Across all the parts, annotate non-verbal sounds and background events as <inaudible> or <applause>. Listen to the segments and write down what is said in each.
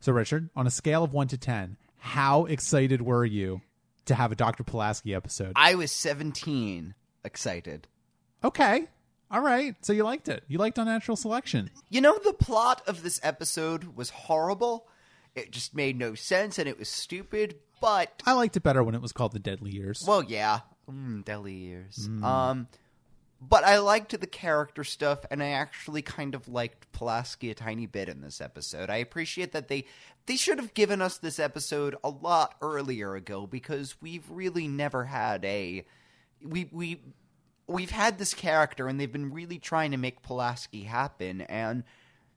So, Richard, on a scale of one to 10, how excited were you to have a Dr. Pulaski episode? I was 17 excited. okay. All right. So, you liked it. You liked Unnatural Selection. You know, the plot of this episode was horrible. It just made no sense and it was stupid, but I liked it better when it was called The Deadly Years. Well, yeah, mm, Years. ears. Um, but I liked the character stuff, and I actually kind of liked Pulaski a tiny bit in this episode. I appreciate that they they should have given us this episode a lot earlier ago because we've really never had a we we we've had this character, and they've been really trying to make Pulaski happen, and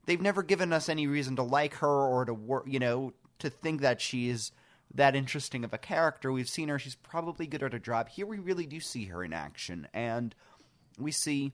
they've never given us any reason to like her or to work, you know, to think that she's that interesting of a character. We've seen her; she's probably good at her job. Here, we really do see her in action, and we see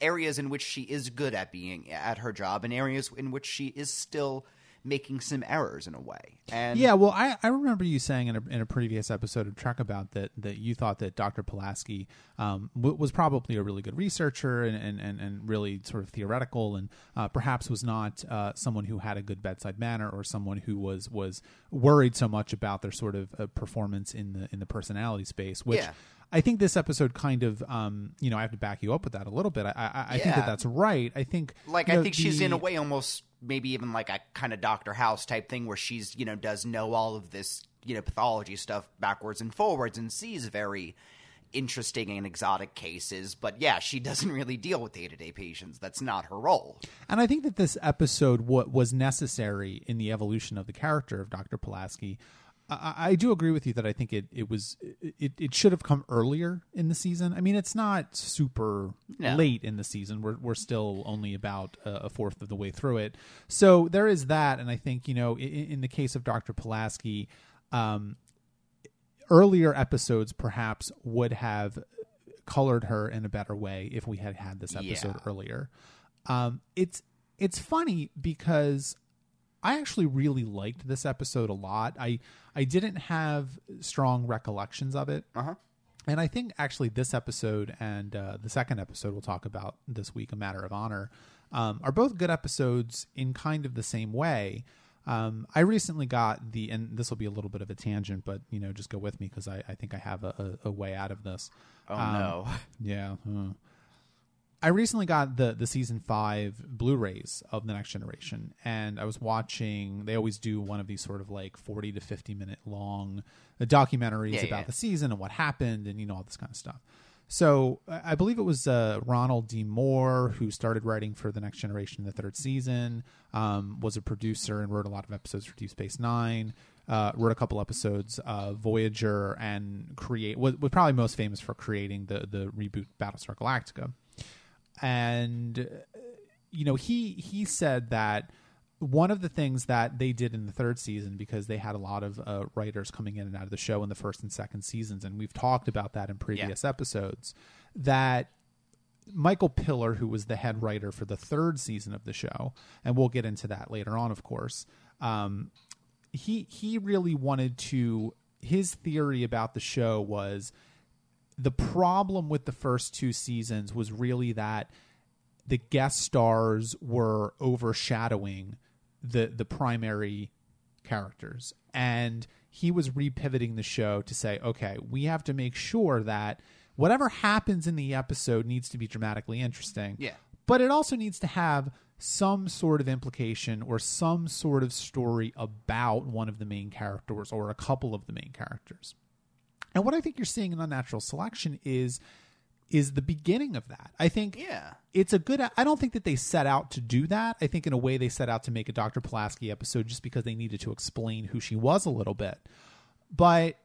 areas in which she is good at being at her job, and areas in which she is still making some errors in a way. And Yeah, well, I, I remember you saying in a, in a previous episode of Trek about that that you thought that Dr. Pulaski um, w- was probably a really good researcher and, and, and, and really sort of theoretical and uh, perhaps was not uh, someone who had a good bedside manner or someone who was was worried so much about their sort of uh, performance in the in the personality space, which. Yeah. I think this episode kind of, um, you know, I have to back you up with that a little bit. I, I, I think that that's right. I think, like I know, think she's in a way almost maybe even like a kind of Doctor House type thing where she's you know does know all of this you know pathology stuff backwards and forwards and sees very interesting and exotic cases but yeah she <laughs> doesn't really deal with day-to-day patients that's not her role And I think that this episode what was necessary in the evolution of the character of Dr. Pulaski. I, I do agree with you that I think it, it was it, it should have come earlier in the season. I mean, it's not super No. late in the season. We're we're still only about a, fourth of the way through it, so there is that. And I think you know, in, in the case of Dr. Pulaski, um, earlier episodes perhaps would have colored her in a better way if we had had this episode Yeah. earlier. Um, it's it's funny because I actually really liked this episode a lot. I I didn't have strong recollections of it. uh-huh And I think actually this episode and uh, the second episode we'll talk about this week, A Matter of Honor, um, are both good episodes in kind of the same way. Um, I recently got the, and this will be a little bit of a tangent, but you know, just go with me because I, I think I have a, a, a way out of this. oh Um, no <laughs> Yeah. huh. I recently got the the season five Blu-rays of the Next Generation, and I was watching. They always do one of these sort of like forty to fifty minute long uh, documentaries Yeah, about yeah. the season and what happened, and you know all this kind of stuff. So I believe it was uh, Ronald D. Moore who started writing for the Next Generation in the third season. Um, was a producer and wrote a lot of episodes for Deep Space Nine. Uh, wrote a couple episodes of Voyager and create was, was probably most famous for creating the the reboot Battlestar Galactica and uh, you know he he said that one of the things that they did in the third season because they had a lot of uh, writers coming in and out of the show in the first and second seasons and we've talked about that in previous episodes that Michael Piller, who was the head writer for the third season of the show, and we'll get into that later on, of course. Um, he he really wanted to. His theory about the show was the problem with the first two seasons was really that the guest stars were overshadowing the the primary characters. And he was repivoting the show to say okay we have to make sure that whatever happens in the episode needs to be dramatically interesting. Yeah. but it also needs to have some sort of implication or some sort of story about one of the main characters or a couple of the main characters and what I think you're seeing in Unnatural Selection is is the beginning of that. I think Yeah. it's a good. I don't think that they set out to do that. I think in a way they set out to make a Dr. Pulaski episode just because they needed to explain who she was a little bit. But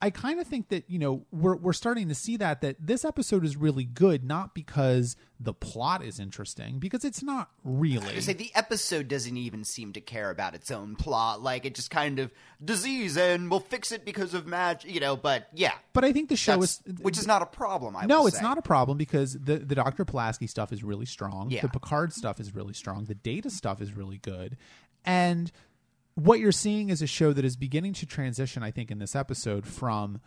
I kind of think that you know we're we're starting to see that that this episode is really good not because the plot is interesting because it's not really. I say the episode doesn't even seem to care about its own plot. Like it just kind of disease and we'll fix it because of magic, you know. But yeah, but I think the show is which is not a problem. I no, it's say. not a problem because the the Dr. Pulaski stuff is really strong. Yeah. The Picard stuff is really strong. The Data stuff is really good, and what you're seeing is a show that is beginning to transition. I think in this episode from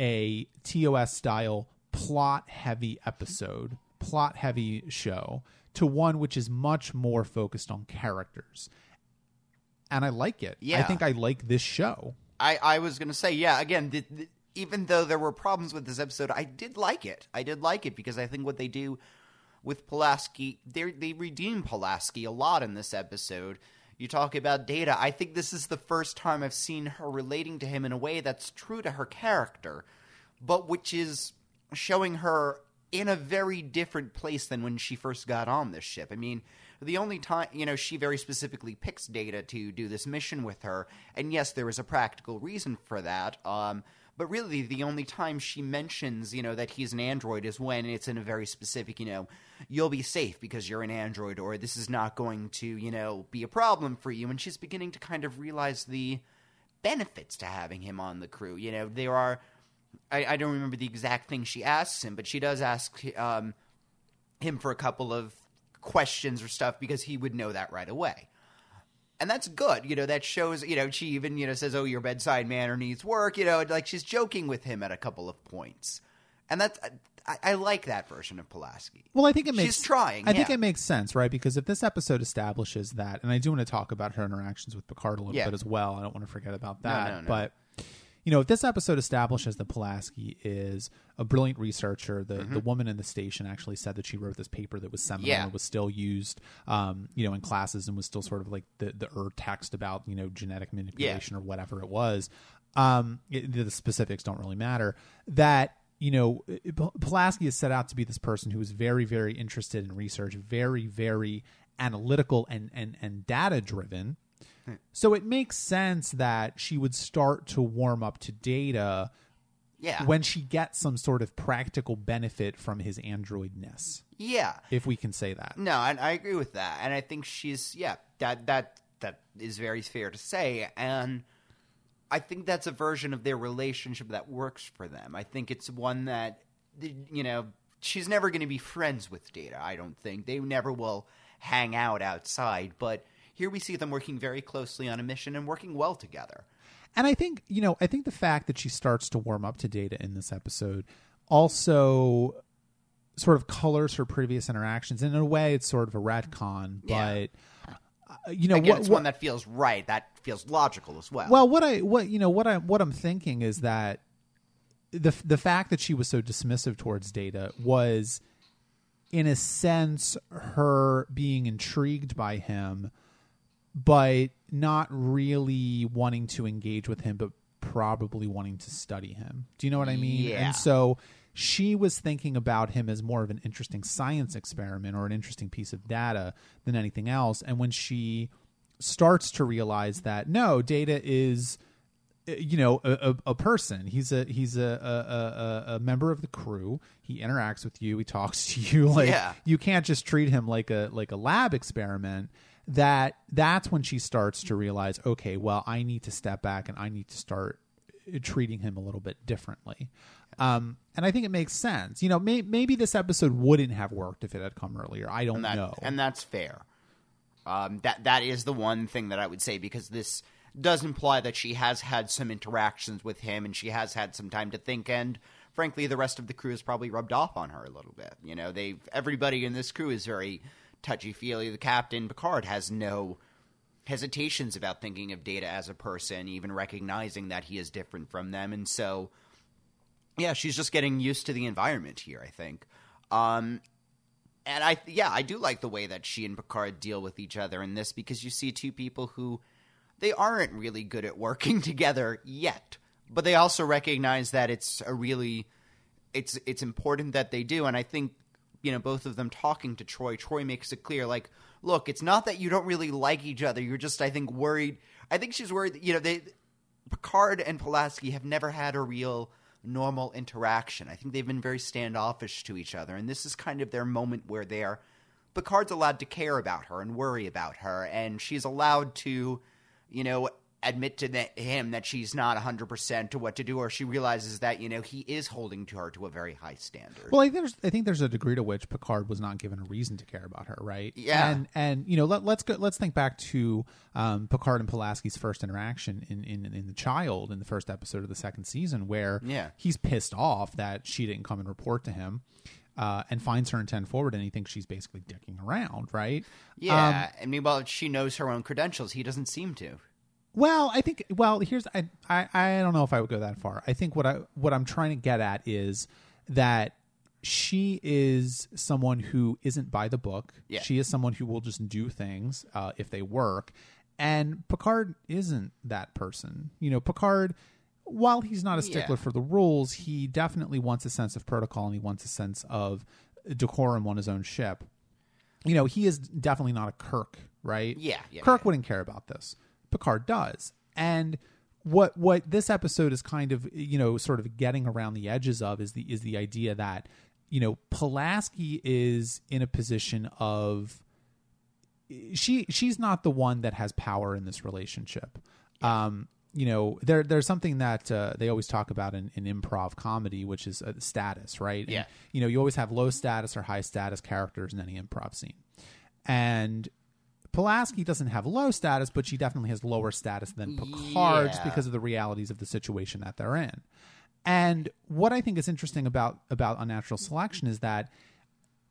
a TOS style plot heavy episode, plot heavy show to one which is much more focused on characters. and I like it. Yeah. I think I like this show. I, I was going to say, yeah, again, the, the, even though there were problems with this episode, I did like it. I did like it because I think what they do with Pulaski, they they redeem Pulaski a lot in this episode. You talk about Data. I think this is the first time I've seen her relating to him in a way that's true to her character, but which is showing her in a very different place than when she first got on this ship. I mean, the only time, you know, she very specifically picks Data to do this mission with her, and yes, there is a practical reason for that. Um, but really, the only time she mentions, you know, that he's an android is when it's in a very specific, you know, you'll be safe because you're an android, or this is not going to, you know, be a problem for you. And she's beginning to kind of realize the benefits to having him on the crew. You know, there are. I, I don't remember the exact thing she asks him, but she does ask um, him for a couple of questions or stuff because he would know that right away. And that's good. You know, that shows, you know, she even, you know, says, oh, your bedside manner needs work. You know, like she's joking with him at a couple of points. And that's, I, I like that version of Pulaski. Well, I think it makes She's trying, I think it makes sense, right? Because if this episode establishes that, and I do want to talk about her interactions with Picard a little Yeah. bit as well. I don't want to forget about that. no, no. But you know, if this episode establishes that Pulaski is a brilliant researcher, the the woman in the station actually said that she wrote this paper that was seminal Mm-hmm. Yeah. and was still used, um, you know, in classes and was still sort of like the the er text about you know genetic manipulation or whatever it was. Um, it- the specifics don't really matter. That you know, P- Pulaski is set out to be this person who is very, very interested in research, very, very analytical and and and data driven. So it makes sense that she would start to warm up to data Yeah. when she gets some sort of practical benefit from his androidness, yeah. if we can say that. No, and I agree with that. And I think she's yeah, that that that is very fair to say. And I think that's a version of their relationship that works for them. I think it's one that you know, she's never going to be friends with Data, I don't think. They never will hang out outside, but here we see them working very closely on a mission and working well together. And I think, you know, I think the fact that she starts to warm up to data in this episode also sort of colors her previous interactions. And in a way, it's sort of a retcon, Yeah. but uh, you know Again, what, it's what- one that feels right, that feels logical as well. Well, what I what you know what I what I'm thinking is that the the fact that she was so dismissive towards Data was, in a sense, her being intrigued by him, but not really wanting to engage with him, but probably wanting to study him. Do you know what I mean? Yeah. And so she was thinking about him as more of an interesting science experiment or an interesting piece of data than anything else. And when she starts to realize that no, Data is uh, you know a, a, a person he's a he's a, a, a, a member of the crew he interacts with you he talks to you <laughs> like Yeah. you can't just treat him like a like a lab experiment that that's when she starts to realize okay well i need to step back and i need to start treating him a little bit differently. Um and i think it makes sense. You know may, maybe this episode wouldn't have worked if it had come earlier. I don't and that, know. and that's fair. Um, that that is the one thing that I would say because this does imply that she has had some interactions with him and she has had some time to think and frankly the rest of the crew has probably rubbed off on her a little bit. You know they everybody in this crew is very touchy feely the captain picard has no hesitations about thinking of data as a person even recognizing that he is different from them. And so yeah she's just getting used to the environment here i think. Um and I yeah, I do like the way that she and Picard deal with each other in this because you see two people who they aren't really good at working <laughs> together yet, but they also recognize that it's a really it's it's important that they do. And I think you know both of them talking to Troi. Troi makes it clear like look, it's not that you don't really like each other, you're just I think worried. I think she's worried you know they Picard and Pulaski have never had a real normal interaction. I think they've been very standoffish to each other, and this is kind of their moment where they're Picard's allowed to care about her and worry about her, and she's allowed to, you know, admit to that, him that she's not 100% to what to do, or she realizes that, you know, he is holding to her to a very high standard. Well, I think there's I think there's a degree to which Picard was not given a reason to care about her, right? Yeah. and and you know let, let's go let's think back to um, Picard and Pulaski's first interaction in, in in the Child in the first episode of the second season, where Yeah. he's pissed off that she didn't come and report to him. uh, and finds her in 10 forward and he thinks she's basically dicking around, right? Yeah, I mean, well, she knows her own credentials. He doesn't seem to. Well, I think. Well, here's I, I I don't know if I would go that far. I think what I what I'm trying to get at is that she is someone who isn't by the book. Yeah. She is someone who will just do things uh, if they work, and Picard isn't that person. You know, Picard. While he's not a stickler Yeah. for the rules, he definitely wants a sense of protocol and he wants a sense of decorum on his own ship. You know, he is definitely not a Kirk, right? Yeah, yeah, Kirk wouldn't care about this. Picard does. And what what this episode is kind of, you know, sort of getting around the edges of is the is the idea that, you know, Pulaski is in a position of she she's not the one that has power in this relationship. Um, you know, there there's something that uh, they always talk about in, in improv comedy, which is uh, status, right? And, Yeah. you know, you always have low status or high status characters in any improv scene, and Pulaski doesn't have low status, but she definitely has lower status than Picard just Yeah. because of the realities of the situation that they're in. And what I think is interesting about about unnatural selection is that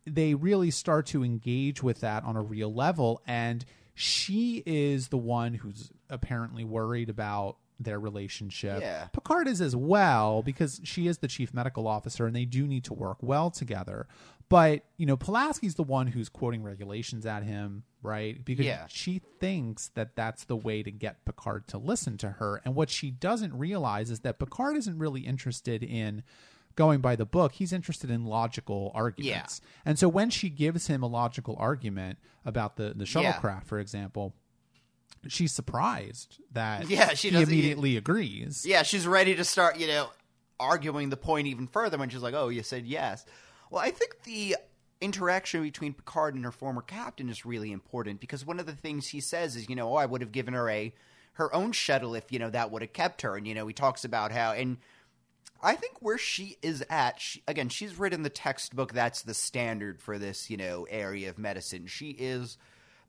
they really start to engage with that on a real level and she is the one who's apparently worried about their relationship. Yeah. Picard is as well because she is the chief medical officer and they do need to work well together. But, you know, Pulaski's the one who's quoting regulations at him, right? Because Yeah. she thinks that that's the way to get Picard to listen to her. And what she doesn't realize is that Picard isn't really interested in going by the book. He's interested in logical arguments. And so when she gives him a logical argument about the, the Yeah. shuttlecraft, for example, she's surprised that <laughs> Yeah, she he immediately agrees. Yeah, she's ready to start, you know, arguing the point even further when she's like, "Oh, you said yes." Well, I think the interaction between Picard and her former captain is really important because one of the things he says is, you know, "Oh, I would have given her a her own shuttle if, you know, that would have kept her." And you know, he talks about how and I think where she is at, she, again, she's written the textbook that's the standard for this, you know, area of medicine. She is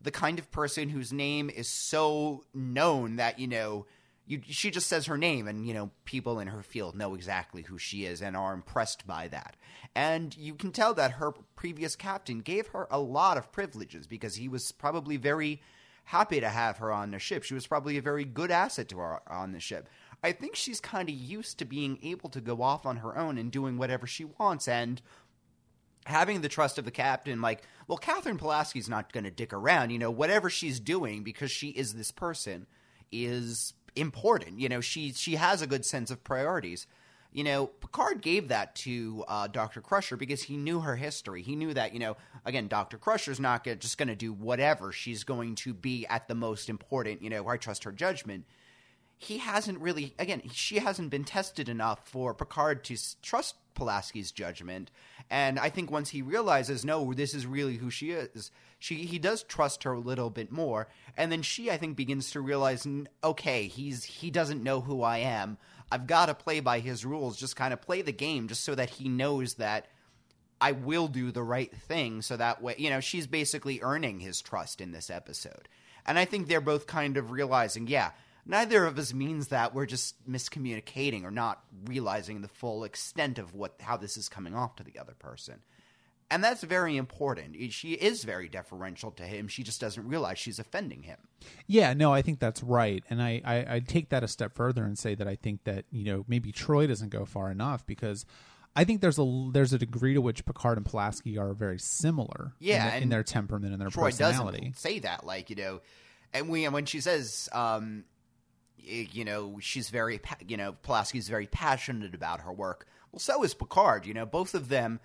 the kind of person whose name is so known that, you know, you, she just says her name and, you know, people in her field know exactly who she is and are impressed by that. And you can tell that her previous captain gave her a lot of privileges because he was probably very happy to have her on the ship. She was probably a very good asset to her on the ship. I think she's kind of used to being able to go off on her own and doing whatever she wants and having the trust of the captain like well katherine pulaski's not going to dick around you know whatever she's doing because she is this person is important. You know she she has a good sense of priorities. You know picard gave that to uh, dr crusher because he knew her history. He knew that you know again dr crusher's not gonna, just going to do whatever. She's going to be at the most important you know i trust her judgment he hasn't really again she hasn't been tested enough for picard to trust pulaski's judgment. And i think once he realizes no this is really who she is she he does trust her a little bit more. And then she i think begins to realize okay he's he doesn't know who i am. I've got to play by his rules. Just kind of play the game just so that he knows that I will do the right thing so that way, you know, she's basically earning his trust in this episode. And I think they're both kind of realizing, yeah, neither of us means that we're just miscommunicating or not realizing the full extent of what how this is coming off to the other person. And that's very important. She is very deferential to him. She just doesn't realize she's offending him. Yeah, no, I think that's right, and I, I I take that a step further and say that I think that you know maybe Troi doesn't go far enough because I think there's a there's a degree to which Picard and Pulaski are very similar, Yeah, in, the- in their temperament and their Troi personality. doesn't say that, like you know, and we and when she says, um, you know, she's very, you know, Pulaski's very passionate about her work. Well, so is Picard. You know, both of them.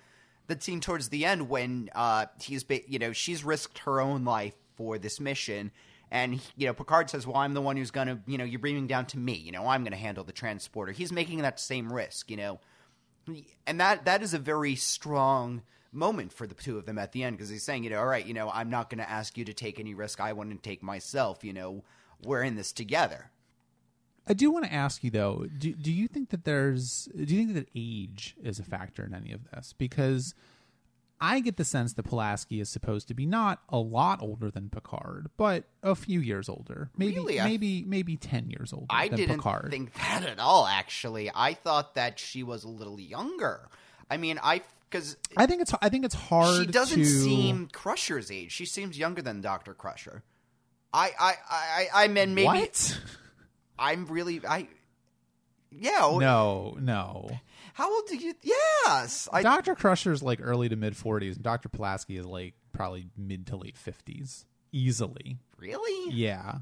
That scene towards the end when uh, he's, ba- you know, she's risked her own life for this mission, and you know, Picard says, "Well, I'm the one who's gonna, you know, you're bringing down to me. You know, I'm gonna handle the transporter." He's making that same risk. You know, and that that is a very strong moment for the two of them at the end because he's saying, you know, all right, you know, I'm not going to ask you to take any risk. I want to take myself. You know, we're in this together. I do want to ask you though, do do you think that there's do you think that age is a factor in any of this? Because I get the sense that Pulaski is supposed to be not a lot older than Picard, but a few years older. Maybe Really? Maybe maybe ten years older I didn't Picard. think that at all. Actually, I thought that she was a little younger. I mean, I because I think it's I think it's hard. she doesn't to, seem Crusher's age. She seems younger than Doctor Crusher. I I I I mean maybe what? I'm really I. Yeah. No, no. How old do you? Yes. I, Doctor Crusher's like early to mid forties, and Doctor Pulaski is like probably mid to late fifties, easily. really? Yeah.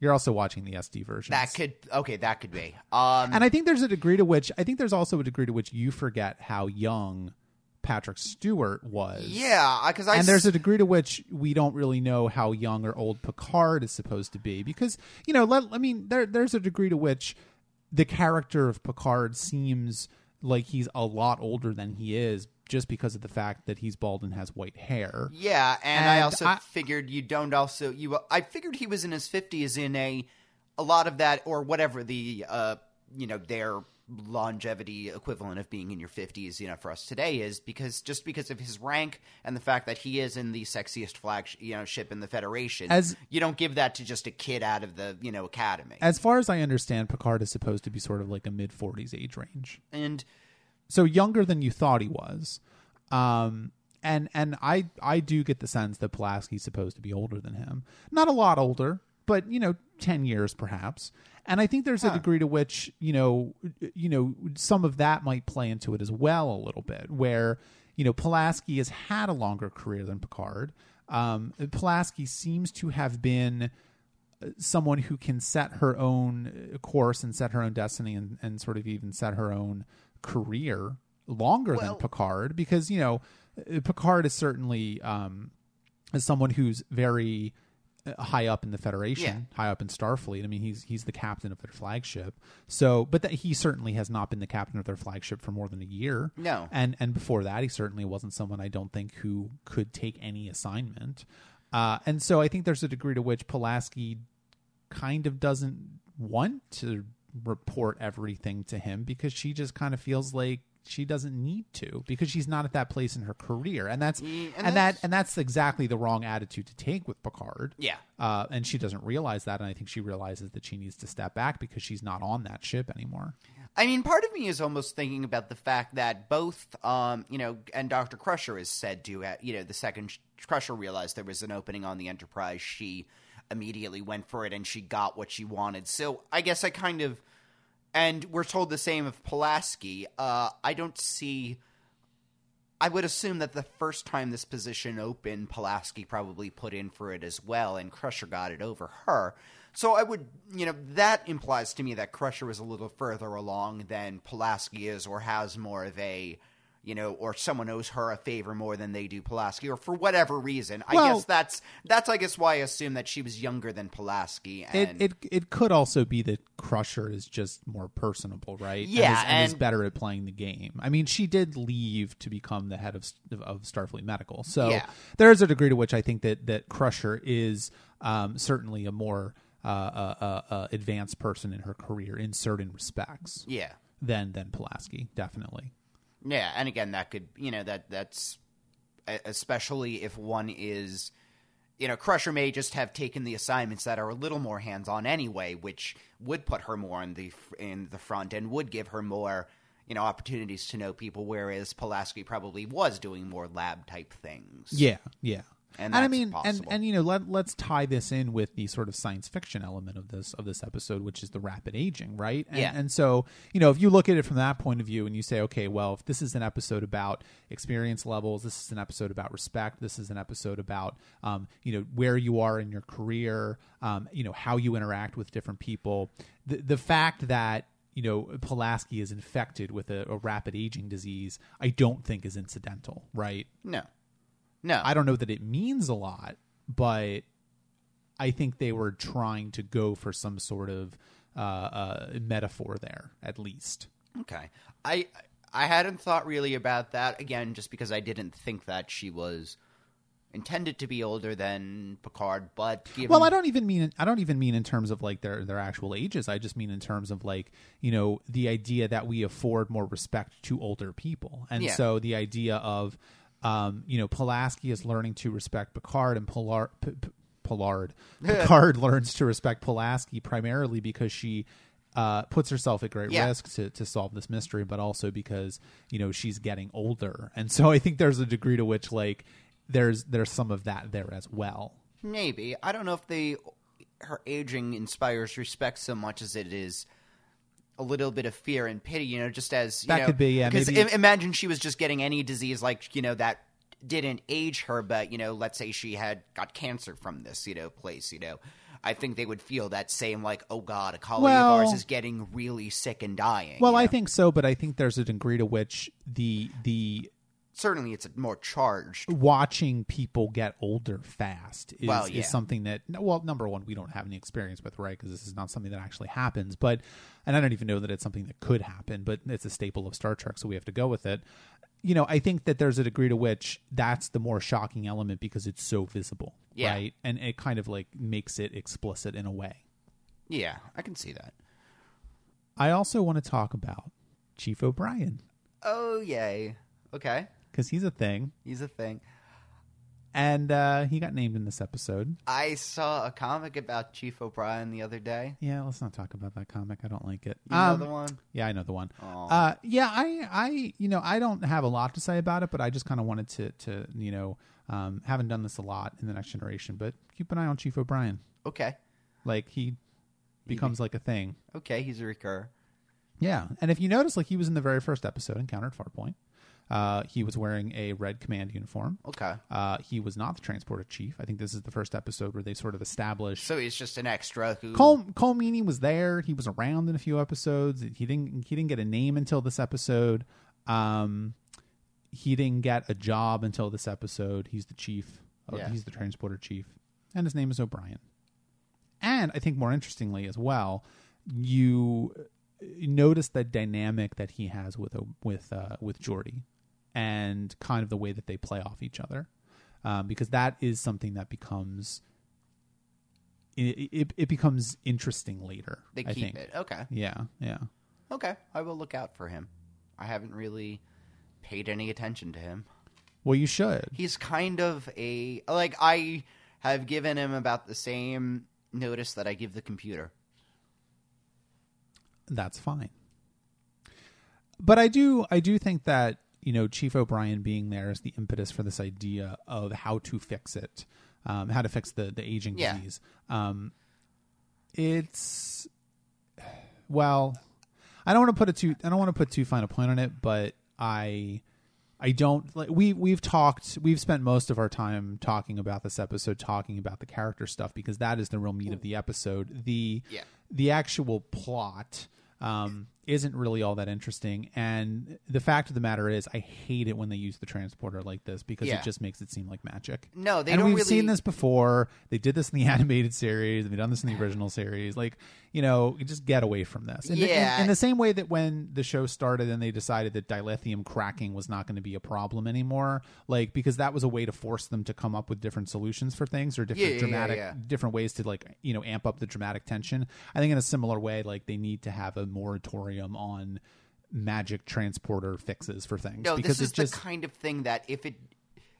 You're also watching the SD version. That could okay. That could be. Um. and I think there's a degree to which I think there's also a degree to which you forget how young Patrick Stewart was. yeah. Because I. and there's a degree to which we don't really know how young or old Picard is supposed to be because you know let I mean there there's a degree to which the character of Picard seems like he's a lot older than he is just because of the fact that he's bald and has white hair. Yeah, and, I also I- figured you don't also you. I figured he was in his fifties in a a lot of that or whatever the uh you know their longevity equivalent of being in your 50s you know for us today is because just because of his rank and the fact that he is in the sexiest flag you know ship in the federation As- you don't give that to just a kid out of the you know academy As far as I understand, Picard is supposed to be sort of like a mid 40s age range. and so younger than you thought he was. Um, and and I I do get the sense that Pulaski's supposed to be older than him. Not a lot older, but you know, ten years perhaps. And I think there's a degree to which you know you know some of that might play into it as well a little bit, where you know Pulaski has had a longer career than Picard. Um, Pulaski seems to have been someone who can set her own course and set her own destiny and, and sort of even set her own career longer Well- than Picard because you know Picard is certainly um, is someone who's very uh, high up in the Federation, Yeah. high up in Starfleet. I mean, he's he's the captain of their flagship. So, but that he certainly has not been the captain of their flagship for more than a year. No. and and before that, he certainly wasn't someone I don't think who could take any assignment. Uh, and so, I think there's a degree to which Pulaski kind of doesn't want to report everything to him because she just kind of feels like she doesn't need to because she's not at that place in her career and that's Yeah, and, and that and that's exactly the wrong attitude to take with Picard. Yeah. Uh, and she doesn't realize that and I think she realizes that she needs to step back because she's not on that ship anymore. I mean, part of me is almost thinking about the fact that both, um, you know, and Dr. Crusher is said to, uh, you know, the second Crusher realized there was an opening on the Enterprise, she immediately went for it and she got what she wanted. So I guess I kind of, and we're told the same of Pulaski. Uh, I don't see. I would assume that the first time this position opened, Pulaski probably put in for it as well, and Crusher got it over her. So I would, you know, that implies to me that Crusher is a little further along than Pulaski is, or has more of a, you know, or someone owes her a favor more than they do Pulaski, or for whatever reason. I Well- guess that's that's I guess why I assume that she was younger than Pulaski. And It, it it could also be that Crusher is just more personable, right? And Yeah, is- and, is better at playing the game. I mean, she did leave to become the head of of Starfleet Medical, so Yeah. there is a degree to which I think that that Crusher is um, certainly a more uh, uh, uh, uh, advanced person in her career in certain respects yeah. than than Pulaski, definitely. Yeah, and again, that could you know that that's especially if one is, you know, Crusher may just have taken the assignments that are a little more hands on anyway, which would put her more in the in the front and would give her more you know opportunities to know people, whereas Pulaski probably was doing more lab type things. Yeah, yeah. And I that's mean, and and you know, let let's tie this in with the sort of science fiction element of this of this episode, which is the rapid aging, right? And, Yeah. And so, you know, if you look at it from that point of view, and you say, okay, well, if this is an episode about experience levels, this is an episode about respect, this is an episode about, um, you know, where you are in your career, um, you know, how you interact with different people, the the fact that you know Pulaski is infected with a, a rapid aging disease, I don't think is incidental, right? No, no, I don't know that it means a lot, but I think they were trying to go for some sort of uh, uh, metaphor there, at least. Okay. I I hadn't thought really about that again just because I didn't think that she was intended to be older than Picard, but given Well, I don't even mean I don't even mean in terms of like their their actual ages. I just mean in terms of like you know the idea that we afford more respect to older people, and Yeah. so the idea of um, you know Pulaski is learning to respect Picard, and Pilar. P- P- Pillard. <laughs> Picard learns to respect Pulaski primarily because she uh, puts herself at great Yeah. risk to, to solve this mystery, but also because you know she's getting older, and so I think there's a degree to which like there's there's some of that there as well. Maybe I don't know if the her aging inspires respect so much as it is a little bit of fear and pity. You know, just as you That know, could be, yeah, 'cause maybe- im- imagine she was just getting any disease like you know that didn't age her, but you know, let's say she had got cancer from this you know place. You know, I think they would feel that same like, oh god, a colleague Well- of ours is getting really sick and dying. Well, you I think so, but I think there's a degree to which the the certainly it's a more charged. watching people get older fast is, Well, yeah. is something that well number one we don't have any experience with right because this is not something that actually happens but and i don't even know that it's something that could happen but it's a staple of star trek so we have to go with it you know i think that there's a degree to which that's the more shocking element because it's so visible Yeah. right and it kind of like makes it explicit in a way Yeah, I can see that. i also want to talk about chief o'brien Oh yay. Okay, because he's a thing he's a thing. and uh he got named in this episode I saw a comic about Chief O'Brien the other day. yeah let's not talk about that comic i don't like it You know Um, the one? Yeah, I know the one. Uh, yeah, I, I, you know, I don't have a lot to say about it, but I just kind of wanted to, to, you know, um, haven't done this a lot in the next generation, but keep an eye on Chief O'Brien. Okay. Like he becomes like a thing. Okay, he's a recur. Yeah, and if you notice, like he was in the very first episode, Encounter at Farpoint. Uh, he was wearing a red command uniform. Okay. Uh, he was not the transporter chief. I think this is the first episode where they sort of established So he's just an extra who Cole Colm Meaney was there. He was around in a few episodes. He didn't he didn't get a name until this episode. Um, he didn't get a job until this episode. He's the chief. Yeah. He's the transporter chief, and his name is O'Brien. And I think more interestingly as well, you notice the dynamic that he has with with uh, with Geordi, and kind of the way that they play off each other, um, because that is something that becomes it, it, it becomes interesting later. they I keep think. it. Okay. Yeah, yeah. Okay. I will look out for him. I haven't really paid any attention to him. Well, you should. He's kind of a like I have given him about the same notice that I give the computer. That's fine. But I do, I do think that you know Chief O'Brien being there is the impetus for this idea of how to fix it, um, how to fix the the aging Yeah. disease. Um, it's well, I don't want to put a too, I don't want to put too fine a point on it, but I. I don't like we we've talked we've spent most of our time talking about this episode talking about the character stuff because that is the real meat of the episode. The Yeah. the actual plot um, isn't really all that interesting. And the fact of the matter is, I hate it when they use the transporter like this because Yeah. it just makes it seem like magic. No, they and don't we've really- seen this before. They did this in the <laughs> animated series. They've done this in the original series. Like, you know, you just get away from this. In, the- in- Yeah. in the same way that when the show started and they decided that dilithium cracking was not going to be a problem anymore, like because that was a way to force them to come up with different solutions for things or different Yeah, yeah, yeah, dramatic yeah. different ways to like you know amp up the dramatic tension. I think in a similar way, like they need to have a moratorium on magic transporter fixes for things No, because this is just the kind of thing that if it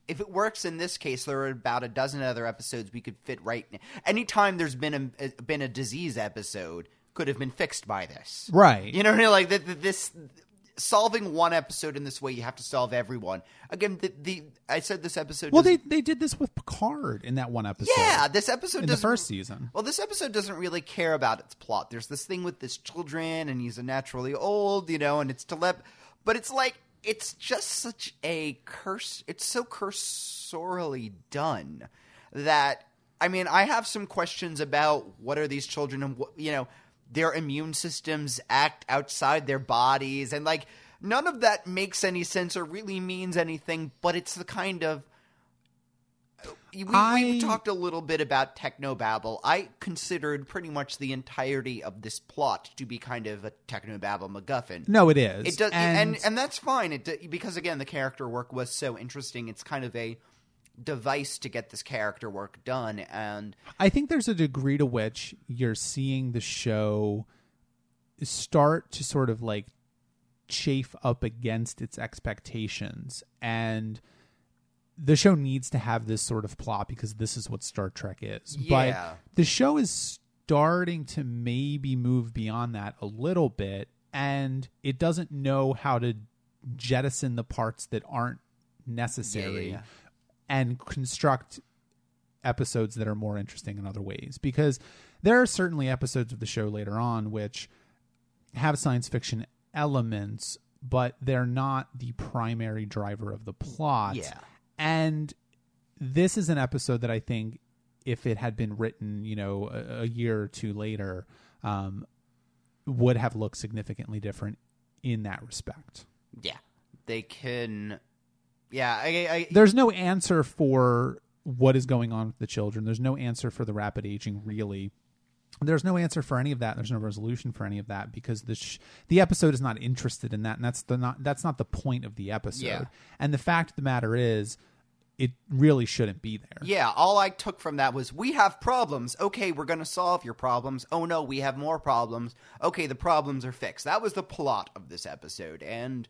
if it works in this case, there are about a dozen other episodes we could fit right. In. Anytime there's been a been a disease episode, could have been fixed by this. right. You know, what I mean? like th- th- this solving one episode in this way, you have to solve everyone. Again, the, the I said this episode. well, they they did this with Picard in that one episode. yeah, this episode in the doesn't- first season. Well, this episode doesn't really care about its plot. There's this thing with this children, and he's a naturally old, you know, and it's telep, but it's like it's just such a curse. It's so cursorily done that I mean, I have some questions about what are these children and what you know their immune systems act outside their bodies, and like none of that makes any sense or really means anything. But it's the kind of we, I- we've talked a little bit about technobabble. I considered pretty much the entirety of this plot to be kind of a technobabble MacGuffin. No, it is. It does, and, and, and that's fine. It because again, the character work was so interesting. It's kind of a device to get this character work done, and I think there's a degree to which you're seeing the show start to sort of like chafe up against its expectations and the show needs to have this sort of plot because this is what Star Trek is. Yeah. But the show is starting to maybe move beyond that a little bit, and it doesn't know how to jettison the parts that aren't necessary yeah. And construct episodes that are more interesting in other ways because there are certainly episodes of the show later on which have science fiction elements but they're not the primary driver of the plot Yeah. and this is an episode that i think if it had been written you know a, a year or two later um, would have looked significantly different in that respect Yeah, they can. Yeah, I, I, there's no answer for what is going on with the children. There's no answer for the rapid aging, really. There's no answer for any of that. There's no resolution for any of that because the sh- the episode is not interested in that, and that's the not that's not the point of the episode. Yeah. And the fact of the matter is, it really shouldn't be there. Yeah, all I took from that was we have problems. Okay, we're going to solve your problems. Oh no, we have more problems. Okay, the problems are fixed. That was the plot of this episode, and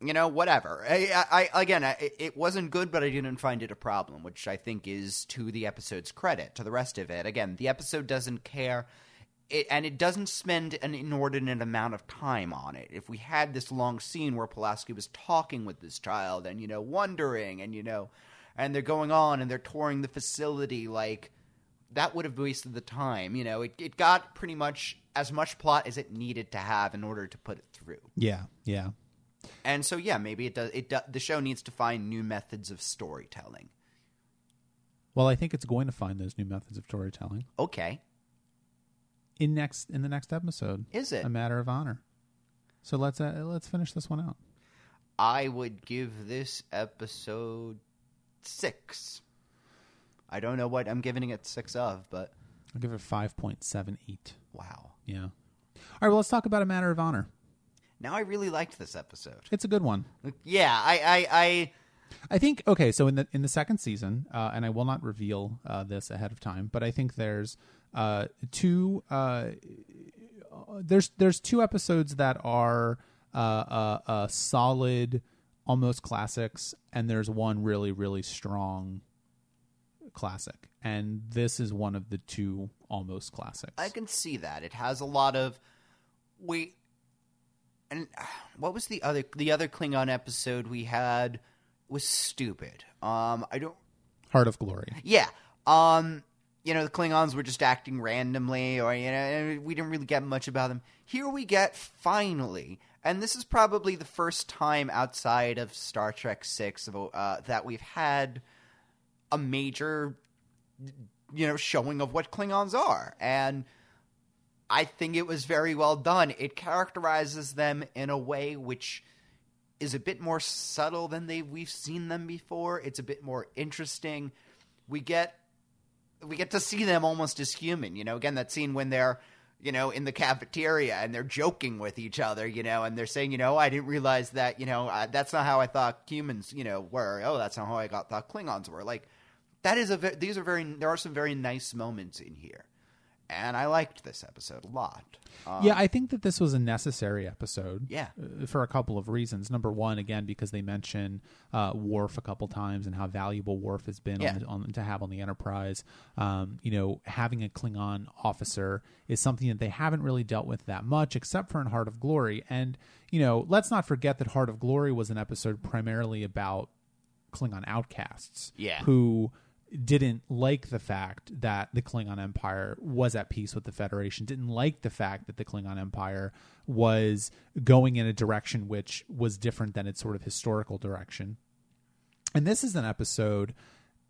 you know, whatever. I, I, again, I, it wasn't good, but I didn't find it a problem, which I think is to the episode's credit. To the rest of it, again, the episode doesn't care. It, and it doesn't spend an inordinate amount of time on it. If we had this long scene where Pulaski was talking with this child and, you know, wondering and, you know, and they're going on and they're touring the facility, like, that would have wasted the time. You know, it, it got pretty much as much plot as it needed to have in order to put it through. Yeah, yeah. And so, yeah, maybe it does. It do, the show needs to find new methods of storytelling. Well, I think it's going to find those new methods of storytelling Okay, in next in the next episode. is it? A matter of honor. So let's uh, let's finish this one out. I would give this episode six. I don't know what I'm giving it six of, but I'll give it five point seven eight. wow. Yeah. All right. Well, let's talk about a matter of honor. Now I really liked this episode. It's a good one. Yeah, I, I, I I think okay. So in the in the second season, uh, and I will not reveal uh, this ahead of time, but I think there's uh, two uh, there's there's two episodes that are uh, uh, solid, almost classics, and there's one really really strong classic, and this is one of the two almost classics. I can see that. It has a lot of we and uh, what was the other the other Klingon episode we had was stupid. Um I don't Heart of Glory. Yeah. Um you know the Klingons were just acting randomly or you know and we didn't really get much about them. Here we get finally and this is probably the first time outside of Star Trek 6 of, uh, that we've had a major you know showing of what Klingons are and I think it was very well done. It characterizes them in a way which is a bit more subtle than they we've seen them before. It's a bit more interesting. We get we get to see them almost as human. You know, again that scene when they're you know in the cafeteria and they're joking with each other. You know, and they're saying, you know, I didn't realize that. You know, uh, that's not how I thought humans. You know, were. Oh, that's not how I got thought Klingons were. Like that is a ve- these are very there are some very nice moments in here. And I liked this episode a lot. Um, yeah, I think that this was a necessary episode. Yeah. uh, for a couple of reasons. Number one, again, because they mention uh, Worf a couple times and how valuable Worf has been Yeah. on, the, on, to have on the Enterprise. Um, you know, having a Klingon officer is something that they haven't really dealt with that much, except for in Heart of Glory. And you know, let's not forget that Heart of Glory was an episode primarily about Klingon outcasts. Yeah. who didn't like the fact that the Klingon Empire was at peace with the Federation, didn't like the fact that the Klingon Empire was going in a direction which was different than its sort of historical direction. And this is an episode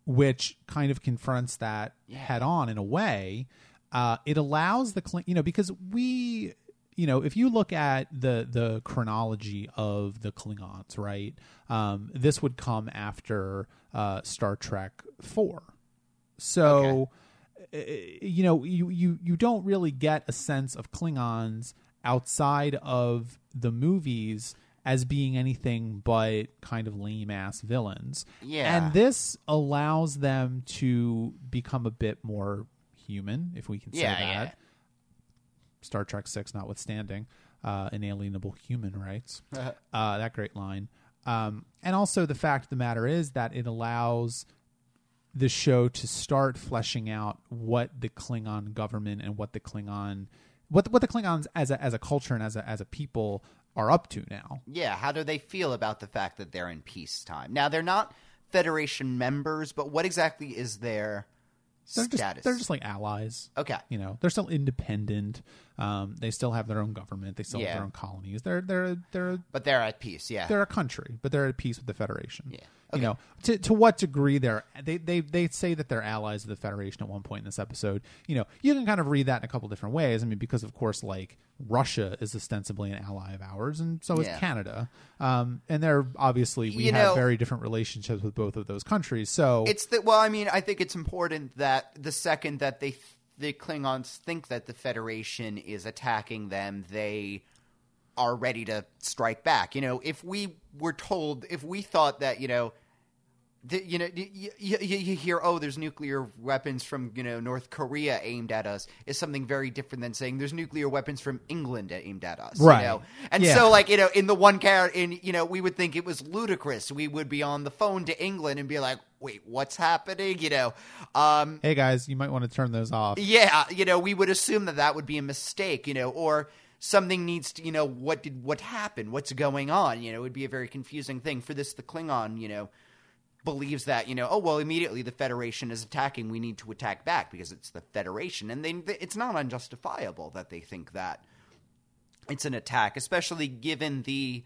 which kind of confronts that head on in a way. Uh, it allows the Kling- you know because we you know if you look at the the chronology of the Klingons, right? Um, this would come after uh, Star Trek four. So uh, you know you you you don't really get a sense of Klingons outside of the movies as being anything but kind of lame ass villains. Yeah. And this allows them to become a bit more human, if we can say Yeah, that. yeah. Star Trek Six notwithstanding, uh, inalienable human rights. <laughs> uh, that great line. Um, and also the fact of the matter is that it allows the show to start fleshing out what the Klingon government and what the Klingon what what the Klingons as a as a culture and as a as a people are up to now. Yeah, how do they feel about the fact that they're in peacetime? Now they're not Federation members, but what exactly is their They're status? just they're just like allies. okay. You know, they're still independent. Um, they still have their own government. They still Yeah. have their own colonies. They're they're they're But they're at peace, yeah. they're a country, but they're at peace with the Federation. Yeah. You know, to to what degree they're they, they they say that they're allies of the Federation at one point in this episode. You know, you can kind of read that in a couple different ways. I mean, because of course, like Russia is ostensibly an ally of ours, and so is Canada. Um, and they're obviously we You have know- very different relationships with both of those countries. So It's the well, I mean, I think it's important that the second that they the Klingons think that the Federation is attacking them, they are ready to strike back. You know, if we were told, if we thought that, you know, the, you know, you, you, you hear, oh, there's nuclear weapons from you know North Korea aimed at us, is something very different than saying there's nuclear weapons from England aimed at us, Right. You know? And Yeah. so, like, you know, in the one car, in you know, we would think it was ludicrous. We would be on the phone to England and be like, wait, what's happening? You know, um, hey guys, you might want to turn those off. yeah, you know, we would assume that that would be a mistake, you know, or something needs to, you know, what did what happened? What's going on? You know, it would be a very confusing thing for this. The Klingon, you know, believes that, you know, oh well, immediately the Federation is attacking. We need to attack back because it's the Federation, and they it's not unjustifiable that they think that it's an attack, especially given the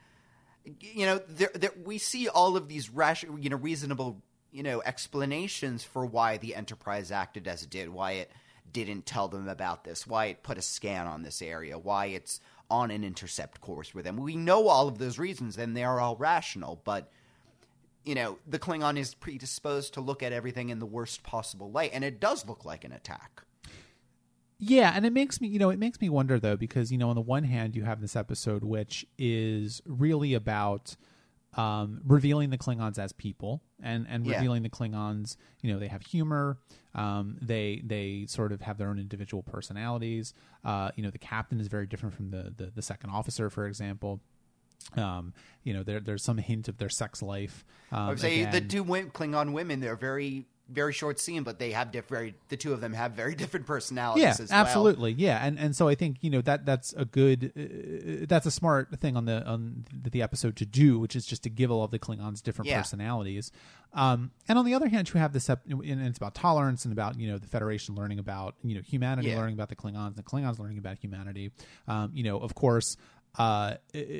you know there, there, we see all of these rash, you know reasonable you know explanations for why the enterprise acted as it did why it didn't tell them about this why it put a scan on this area why it's on an intercept course with them. We know all of those reasons and they are all rational but you know the klingon is predisposed to look at everything in the worst possible light and it does look like an attack. Yeah, and it makes me, you know, it makes me wonder though, because you know, on the one hand, you have this episode which is really about um, revealing the Klingons as people, and and Yeah. revealing the Klingons. You know, they have humor. Um, they they sort of have their own individual personalities. Uh, you know, the captain is very different from the the, the second officer, for example. Um, you know, there there's some hint of their sex life. Um, I would say the two wo- Klingon women, they're very, very short scene, but they have diff- very, the two of them have very <laughs> different personalities yeah as well. absolutely yeah and and so i think you know that that's a good uh, that's a smart thing on the on the, episode to do which is just to give all of the klingons different Yeah. personalities um and on the other hand you have this and it's about tolerance and about you know the federation learning about you know humanity Yeah. learning about the klingons and the klingons learning about humanity um you know of course uh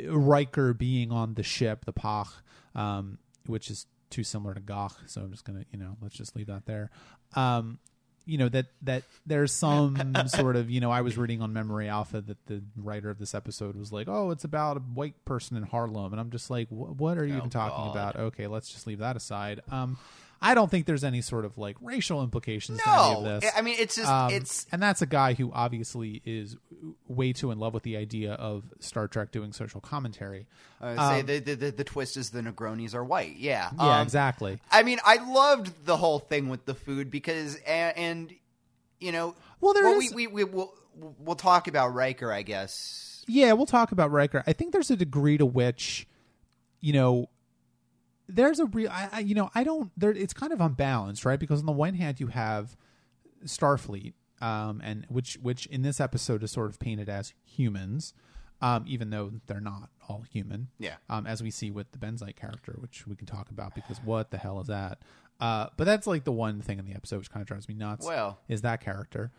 Riker being on the ship the Pagh um which is too similar to Gagh so I'm just gonna you know let's just leave that there um you know that that there's some <laughs> sort of you know I was reading on Memory Alpha that the writer of this episode was like, oh, it's about a white person in Harlem, and I'm just like, what are you even talking God. about? Okay, let's just leave that aside. Um, I don't think there's any sort of like racial implications to any of No, this. I mean it's just Um, it's and that's a guy who obviously is way too in love with the idea of Star Trek doing social commentary. I would say the, the the twist is the Negronis are white. Yeah, um, Yeah, Um, exactly. I mean, I loved the whole thing with the food because, and, and you know, Well, there is- we, we we will we'll talk about Riker, I guess. Yeah, we'll talk about Riker. I think there's a degree to which, you know, there's a real, I, I, you know, I don't. There, it's kind of unbalanced, right? Because on the one hand, you have Starfleet, um, and which which in this episode is sort of painted as humans, um, even though they're not all human. Yeah. Um, as we see with the Benzite character, which we can talk about because what the hell is that? Uh, but that's like the one thing in the episode which kind of drives me nuts. Well- is that character?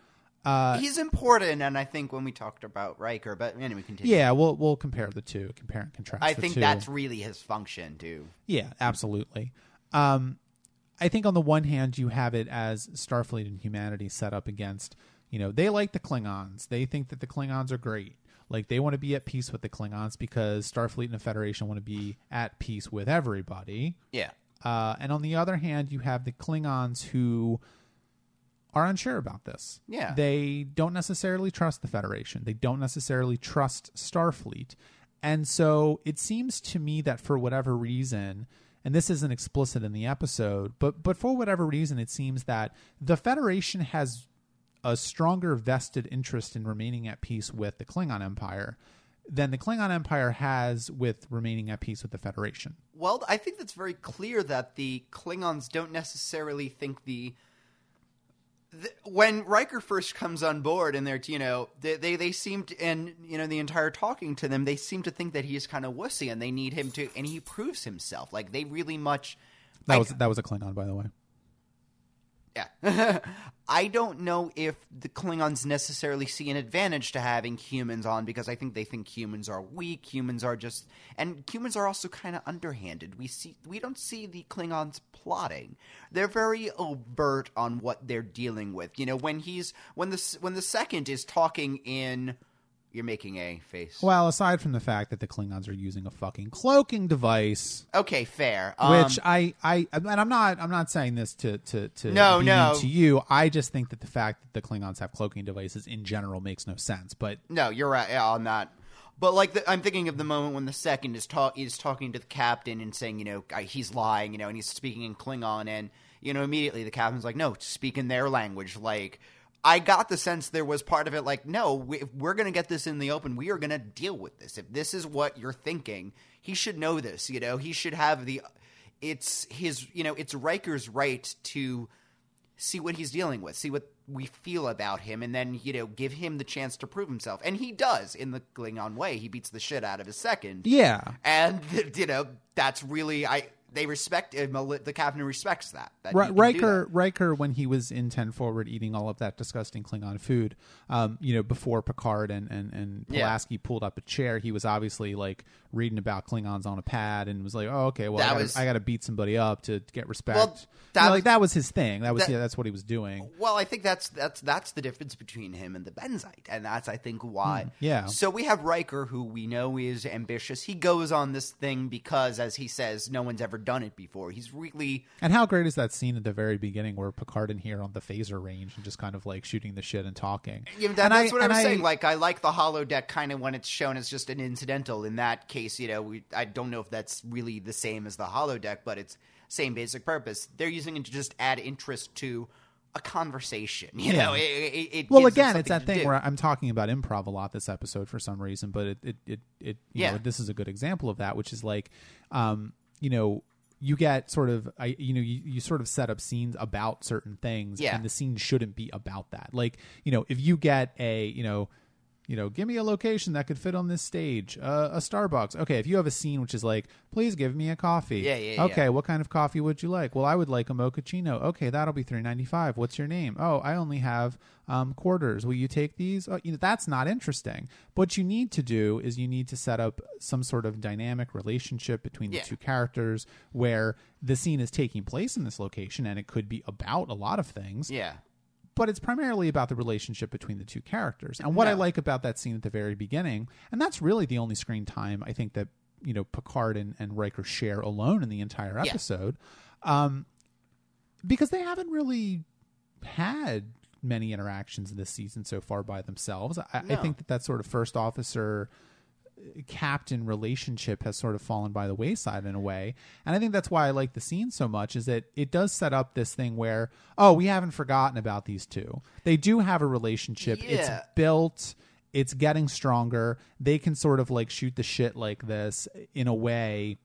Uh, He's important, and I think when we talked about Riker, but anyway, continue. yeah, we'll we'll compare the two, compare and contrast. I think two. that's really his function too. Yeah, absolutely. Um, I think on the one hand, you have it as Starfleet and humanity set up against, you know, they like the Klingons. They think that the Klingons are great. Like they want to be at peace with the Klingons because Starfleet and the Federation want to be at peace with everybody. Yeah, Uh, and on the other hand, you have the Klingons who are unsure about this. Yeah. They don't necessarily trust the Federation. They don't necessarily trust Starfleet. And so it seems to me that for whatever reason, and this isn't explicit in the episode, but but for whatever reason it seems that the Federation has a stronger vested interest in remaining at peace with the Klingon Empire than the Klingon Empire has with remaining at peace with the Federation. Well, I think that's very clear that the Klingons don't necessarily think the. When Riker first comes on board, and they're you know they, they they seem to, and you know the entire talking to them, they seem to think that he's kind of wussy, and they need him to, and he proves himself. Like they really much. That I- was that was a Klingon, by the way. Yeah. <laughs> I don't know if the Klingons necessarily see an advantage to having humans on because I think they think humans are weak, humans are just and humans are also kind of underhanded. We see we don't see the Klingons plotting. They're very overt on what they're dealing with. You know, when he's when the when the second is talking in you're making a face. Well, aside from the fact that the Klingons are using a fucking cloaking device, Okay, fair. Um, which I, I, and I'm not, I'm not saying this to, to, to No, be no. mean to you. I just think that the fact that the Klingons have cloaking devices in general makes no sense. But No, you're right yeah, on that. But like, the, I'm thinking of the moment when the second is talk is talking to the captain and saying, you know, I- he's lying, you know, and he's speaking in Klingon, and you know, immediately the captain's like, no, speak in their language. Like, I got the sense there was part of it like, no, we, if we're gonna get this in the open, we are gonna deal with this. If this is what you're thinking, he should know this. You know, he should have the. It's his, you know, it's Riker's right to see what he's dealing with, see what we feel about him, and then you know give him the chance to prove himself. And he does in the Klingon way. He beats the shit out of his second, yeah, and <laughs> you know that's really I. They respect uh, him. The captain respects that. That Ri- he can do Riker. Riker, when he was in Ten Forward eating all of that disgusting Klingon food, um, you know, before Picard and and and Yeah. Pulaski pulled up a chair, he was obviously like reading about Klingons on a pad and was like, "Oh, okay, well, I gotta, was- I got to beat somebody up to get respect." Well, You that know, was- like that was his thing. That was that- yeah, that's what he was doing. Well, I think that's that's that's the difference between him and the Benzite, and that's I think why. Hmm, yeah. So we have Riker, who we know is ambitious. He goes on this thing because, as he says, no one's ever done it before. He's really And how great is that scene at the very beginning where Picard and here on the phaser range and just kind of like shooting the shit and talking. Yeah, that, And that's what I and was saying. Like, I like the holodeck kind of when it's shown as just an incidental. In that case, you know, we, I don't know if that's really the same as the holodeck, but it's same basic purpose. They're using it to just add interest to a conversation. You Yeah. know, it, it, it well, again, it's that thing do. where I'm talking about improv a lot this episode for some reason, but it it it, it you Yeah. know this is a good example of that, which is like, um, you know. You get sort of, I you know, you, you sort of set up scenes about certain things, Yeah. and the scene shouldn't be about that. Like, you know, if you get a, you know, you know, give me a location that could fit on this stage, uh, a Starbucks. Okay, if you have a scene which is like, please give me a coffee. Yeah, yeah, Okay, yeah. what kind of coffee would you like? Well, I would like a mochaccino. Okay, that'll be three ninety five. What's your name? Oh, I only have um, quarters. Will you take these? Oh, you know, that's not interesting. What you need to do is you need to set up some sort of dynamic relationship between the Yeah. two characters where the scene is taking place in this location, and it could be about a lot of things yeah. But it's primarily about the relationship between the two characters. And what I like about that scene at the very beginning, and that's really the only screen time I think that you know Picard and, and Riker share alone in the entire Yeah. episode, um, because they haven't really had many interactions in this season so far by themselves. I, I think that that sort of first officer captain relationship has sort of fallen by the wayside in a way. And i think that's why i like the scene so much is that it does set up this thing where oh we haven't forgotten about these two. They do have a relationship. It's built. It's getting stronger. They can sort of like shoot the shit like this in a way.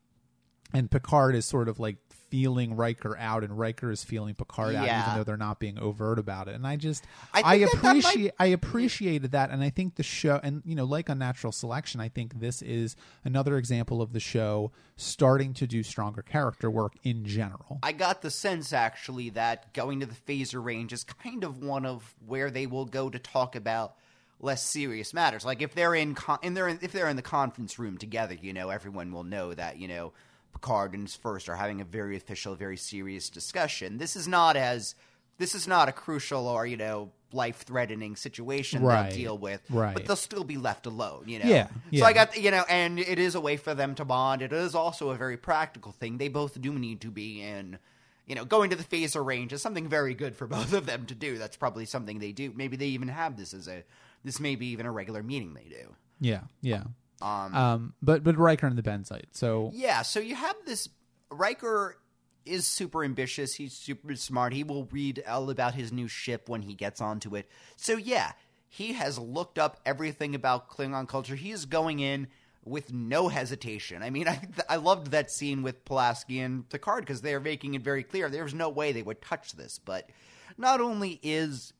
And Picard is sort of like feeling Riker out, and Riker is feeling Picard out, even though they're not being overt about it. And I just, I I, that that might- appreciate, I appreciated that, and I think the show, and you know, like Unnatural Selection, I think this is another example of the show starting to do stronger character work in general. I got the sense actually that going to the phaser range is kind of one of where they will go to talk about less serious matters. Like if they're in, con- and they're in, if they're in the conference room together, you know, everyone will know that you know Picard and his first are having a very official, very serious discussion. This is not as this is not a crucial or you know life threatening situation Right. they'll deal with, Right. but they'll still be left alone. You know, Yeah, So. I got you know, and it is a way for them to bond. It is also a very practical thing. They both do need to be in. You know, going to the phaser range is something very good for <laughs> both of them to do. That's probably something they do. Maybe they even have this as a this may be even a regular meeting they do. Yeah, yeah. Um, Um, but but Riker and the Benzite. So yeah, so you have this Riker is super ambitious. He's super smart. He will read all about his new ship when he gets onto it. So yeah, he has looked up everything about Klingon culture. He is going in with no hesitation. I mean, <laughs> I I loved that scene with Pulaski and Picard because they are making it very clear there's no way they would touch this. But not only is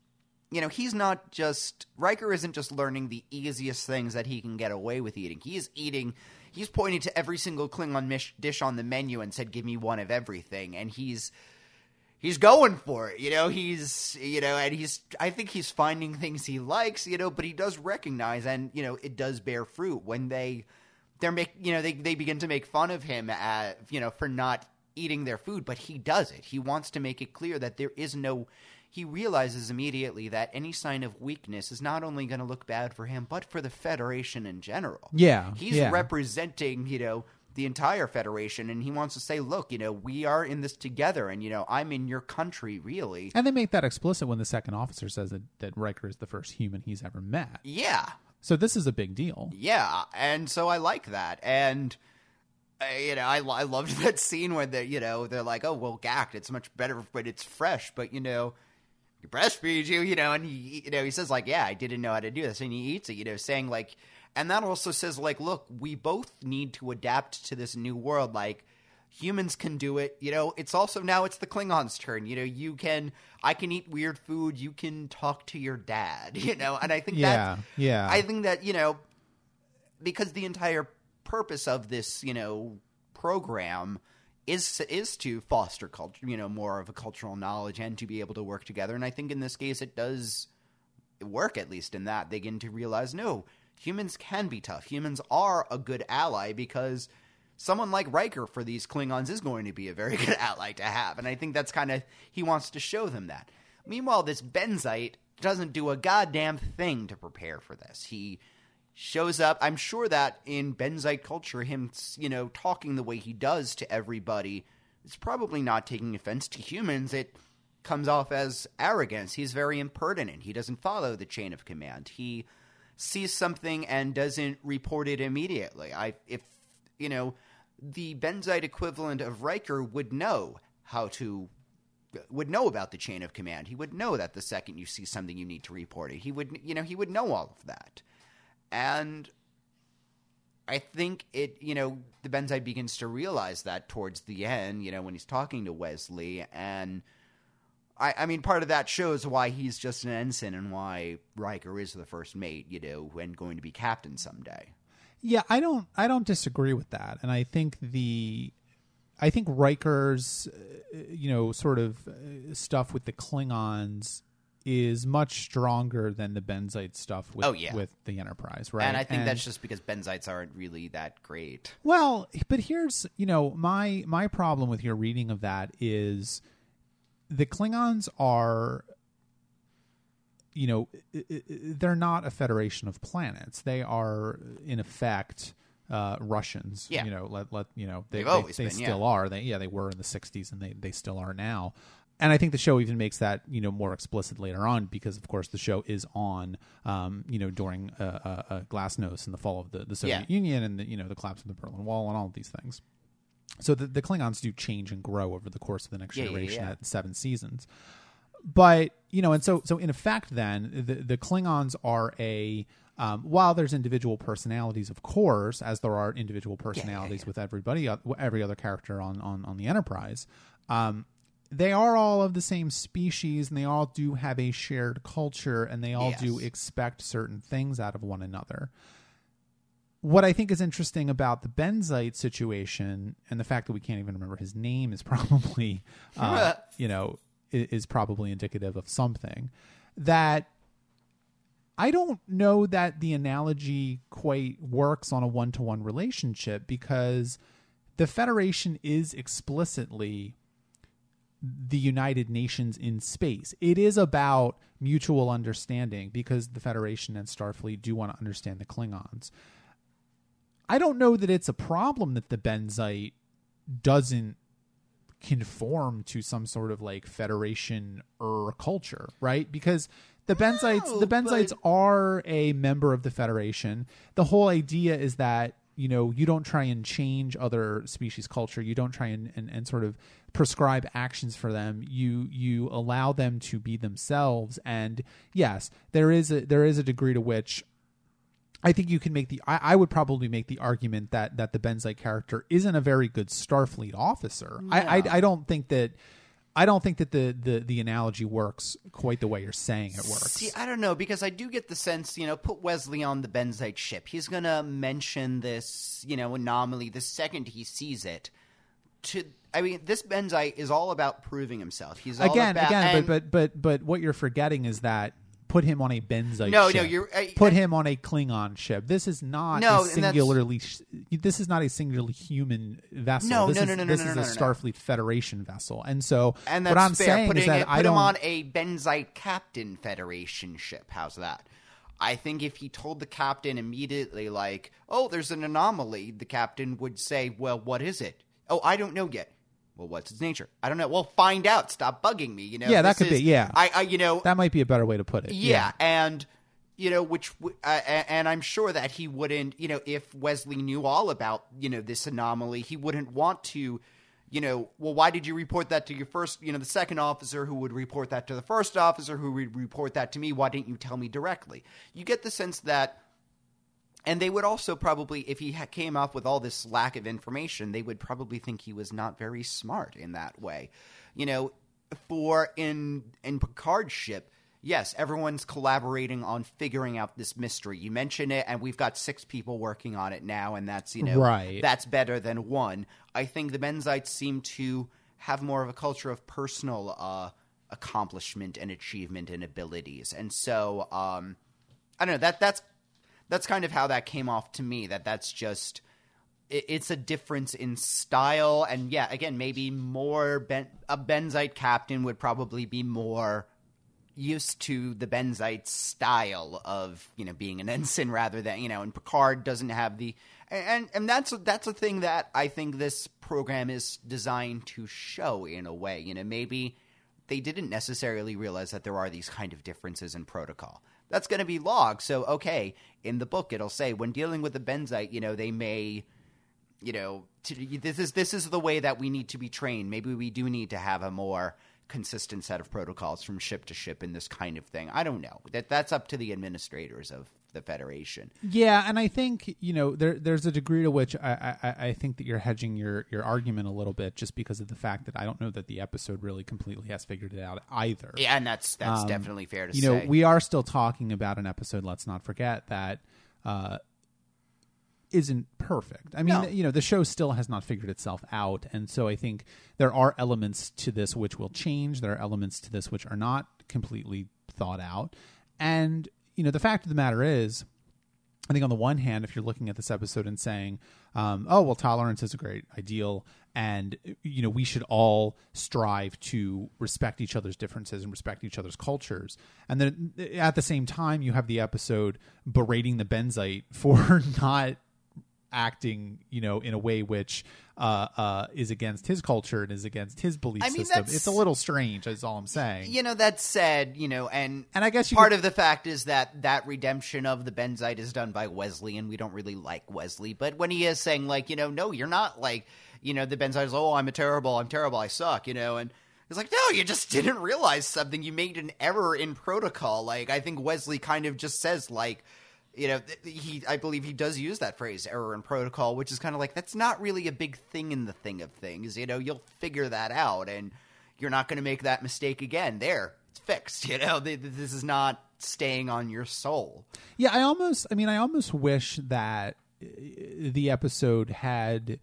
you know, he's not just Riker isn't just learning the easiest things that he can get away with eating. He is eating. He's pointing to every single Klingon mish, dish on the menu and said, "Give me one of everything." And he's he's going for it. You know, he's you know, and he's I think he's finding things he likes. You know, but he does recognize, and you know, it does bear fruit when they they're make you know they they begin to make fun of him at you know for not eating their food, but he does it. He wants to make it clear that there is no he realizes immediately that any sign of weakness is not only going to look bad for him, but for the Federation in general. Yeah. He's yeah. representing, you know, the entire Federation, and he wants to say, look, you know, we are in this together, and, you know, I'm in your country, really. And they make that explicit when the second officer says that, that Riker is the first human he's ever met. Yeah. So this is a big deal. Yeah. And so I like that. And. uh, You know, I, I loved <laughs> that scene where they, you know, they're like, "Oh, well, gacked. It's much better but it's fresh." But you know, he breastfeeds you, you know, and he, you know, he says like, "Yeah, I didn't know how to do this," and he eats it, you know, saying like, and that also says like, "Look, we both need to adapt to this new world. Like, humans can do it, you know. It's also now it's the Klingons' turn. You know, you can, I can eat weird food. You can talk to your dad, <laughs> you know, and I think Yeah, that, yeah. I think that you know, because the entire purpose of this, you know, program is is to foster culture, you know, more of a cultural knowledge and to be able to work together. And I think in this case, it does work at least in that they begin to realize no, humans can be tough. Humans are a good ally because someone like Riker for these Klingons is going to be a very <laughs> good ally to have. And I think that's kind of he wants to show them that. Meanwhile, this Benzite doesn't do a goddamn thing to prepare for this. He shows up. I'm sure that in Benzite culture, him, you know, talking the way he does to everybody, is probably not taking offense to humans. It comes off as arrogance. He's very impertinent. He doesn't follow the chain of command. He sees something and doesn't report it immediately. I, if you know, the Benzite equivalent of Riker would know how to would know about the chain of command. He would know that the second you see something you need to report it. He would you know, he would know all of that. And I think it, you know, the Benzite begins to realize that towards the end, you know, when he's talking to Wesley. And I, I mean, part of that shows why he's just an ensign and why Riker is the first mate, you know, and going to be captain someday. Yeah, I don't I don't disagree with that. And I think the I think Riker's uh, you know sort of uh, stuff with the Klingons is much stronger than the Benzite stuff with Oh, yeah. with the Enterprise, right? And I think that's just because Benzites aren't really that great. Well, but here's you know my my problem with your reading of that is the Klingons are you know they're not a federation of planets. They are in effect uh, Russians. Yeah. You know, let let you know they They've they, always they been, yeah. still are. They yeah they were in the '60s and they they still are now. And I think the show even makes that you know more explicit later on because of course the show is on um, you know during uh, uh, Glasnost and the fall of the, the Soviet Yeah. Union and the, you know the collapse of the Berlin Wall and all of these things. So the, the Klingons do change and grow over the course of the next yeah, generation yeah. at seven seasons. But you know, and so so in effect, then the the Klingons are a um, while there's individual personalities, of course, as there are individual personalities with everybody, every other character on on on the Enterprise. Um, they are all of the same species, and they all do have a shared culture, and they all do expect certain things out of one another. What I think is interesting about the Benzite situation and the fact that we can't even remember his name is <laughs> probably, uh, <laughs> you know, is probably indicative of something that I don't know that the analogy quite works on a one to one relationship because the Federation is explicitly the United Nations in space. It is about mutual understanding because the Federation and Starfleet do want to understand the Klingons. I don't know that it's a problem that the Benzite doesn't conform to some sort of like Federation or culture, right? Because the Benzites, No, the Benzites but- are a member of the Federation. The whole idea is that you know you don't try and change other species culture you don't try and, and, and sort of prescribe actions for them you you allow them to be themselves and yes there is a there is a degree to which I think you can make the. I, I, would probably make the argument that that the Benzite character isn't a very good Starfleet officer. I, I, I don't think that. I don't think that the, the the analogy works quite the way you're saying it works. See, I don't know because I do get the sense, you know, put Wesley on the Benzite ship. He's gonna mention this, you know, anomaly the second he sees it. To, I mean, this Benzite is all about proving himself. He's again, about, again, and, but but but but what you're forgetting is that put him on a Benzite no, ship. no, you're uh, put him on a Klingon ship. This is not No, a singularly. This is not a singularly human vessel. No, this no, is, no, no, no, This no, is a no, no. Starfleet Federation vessel, and so and that's what I'm fair. saying Putting is that it, I put don't. him on a Benzite Captain Federation ship. How's that? I think if he told the captain immediately, like, "Oh, there's an anomaly," the captain would say, "Well, what is it?" "Oh, I don't know yet." Well, what's its nature? I don't know. Well, find out. Stop bugging me. You know. Yeah, that could be, yeah. I, I, you know, that might be a better way to put it. yeah, and you know, which uh, and I'm sure that he wouldn't, you know, if Wesley knew all about you know this anomaly, he wouldn't want to, you know, well, why did you report that to your first, you know, the second officer who would report that to the first officer who would report that to me? Why didn't you tell me directly? You get the sense that. And they would also probably, if he ha- came up with all this lack of information, they would probably think he was not very smart in that way. You know, for in in Picard's ship, yes, everyone's collaborating on figuring out this mystery. You mention it, and we've got six people working on it now, and that's you know Right. that's better than one. I think the Benzites seem to have more of a culture of personal uh, accomplishment and achievement and abilities, and so um, I don't know that that's that's kind of how that came off to me. That that's just it's a difference in style, and yeah, again, maybe more ben, a Benzite captain would probably be more used to the Benzite style of you know being an ensign <laughs> rather than you know, and Picard doesn't have the and and that's that's a thing that I think this program is designed to show in a way. You know, maybe they didn't necessarily realize that there are these kind of differences in protocol. That's going to be logged. So, okay, in the book, it'll say when dealing with the benzite, you know, they may, you know, to, this is this is the way that we need to be trained. Maybe we do need to have a more consistent set of protocols from ship to ship in this kind of thing. I don't know. That that's up to the administrators of the Federation. Yeah, and I think you know there there's a degree to which I, I I think that you're hedging your your argument a little bit just because of the fact that I don't know that the episode really completely has figured it out either. Yeah, and that's that's Um, definitely fair to you say. You know, we are still talking about an episode. Let's not forget that uh, isn't perfect. I mean, No. you know, the show still has not figured itself out, and so I think there are elements to this which will change. There are elements to this which are not completely thought out, and you know, the fact of the matter is. I think on the one hand, if you're looking at this episode and saying, um, "Oh, well, tolerance is a great ideal," and you know we should all strive to respect each other's differences and respect each other's cultures, and then at the same time, you have the episode berating the Benzite <laughs> for not acting, you know, in a way which uh, uh, is against his culture and is against his belief I mean, system. It's a little strange, is all I'm saying. you know that said, you know, and And I guess you part could- of the fact is that that redemption of the Benzite is done by Wesley, and we don't really like Wesley. But when he is saying like, you know, no, you're not like, you know, the Benzite is, oh, I'm a terrible, I'm terrible, I suck, you know, and it's like, no, you just <laughs> didn't realize something. You made an error in protocol. Like I think Wesley kind of just says like. You know, he. I believe he does use that phrase, "error in protocol," which is kind of like that's not really a big thing in the thing of things. You know, you'll figure that out, and you're not going to make that mistake again. There, it's fixed. <laughs> You know, Th- th- this is not staying on your soul. Yeah, I almost. I mean, I almost wish that uh, the episode had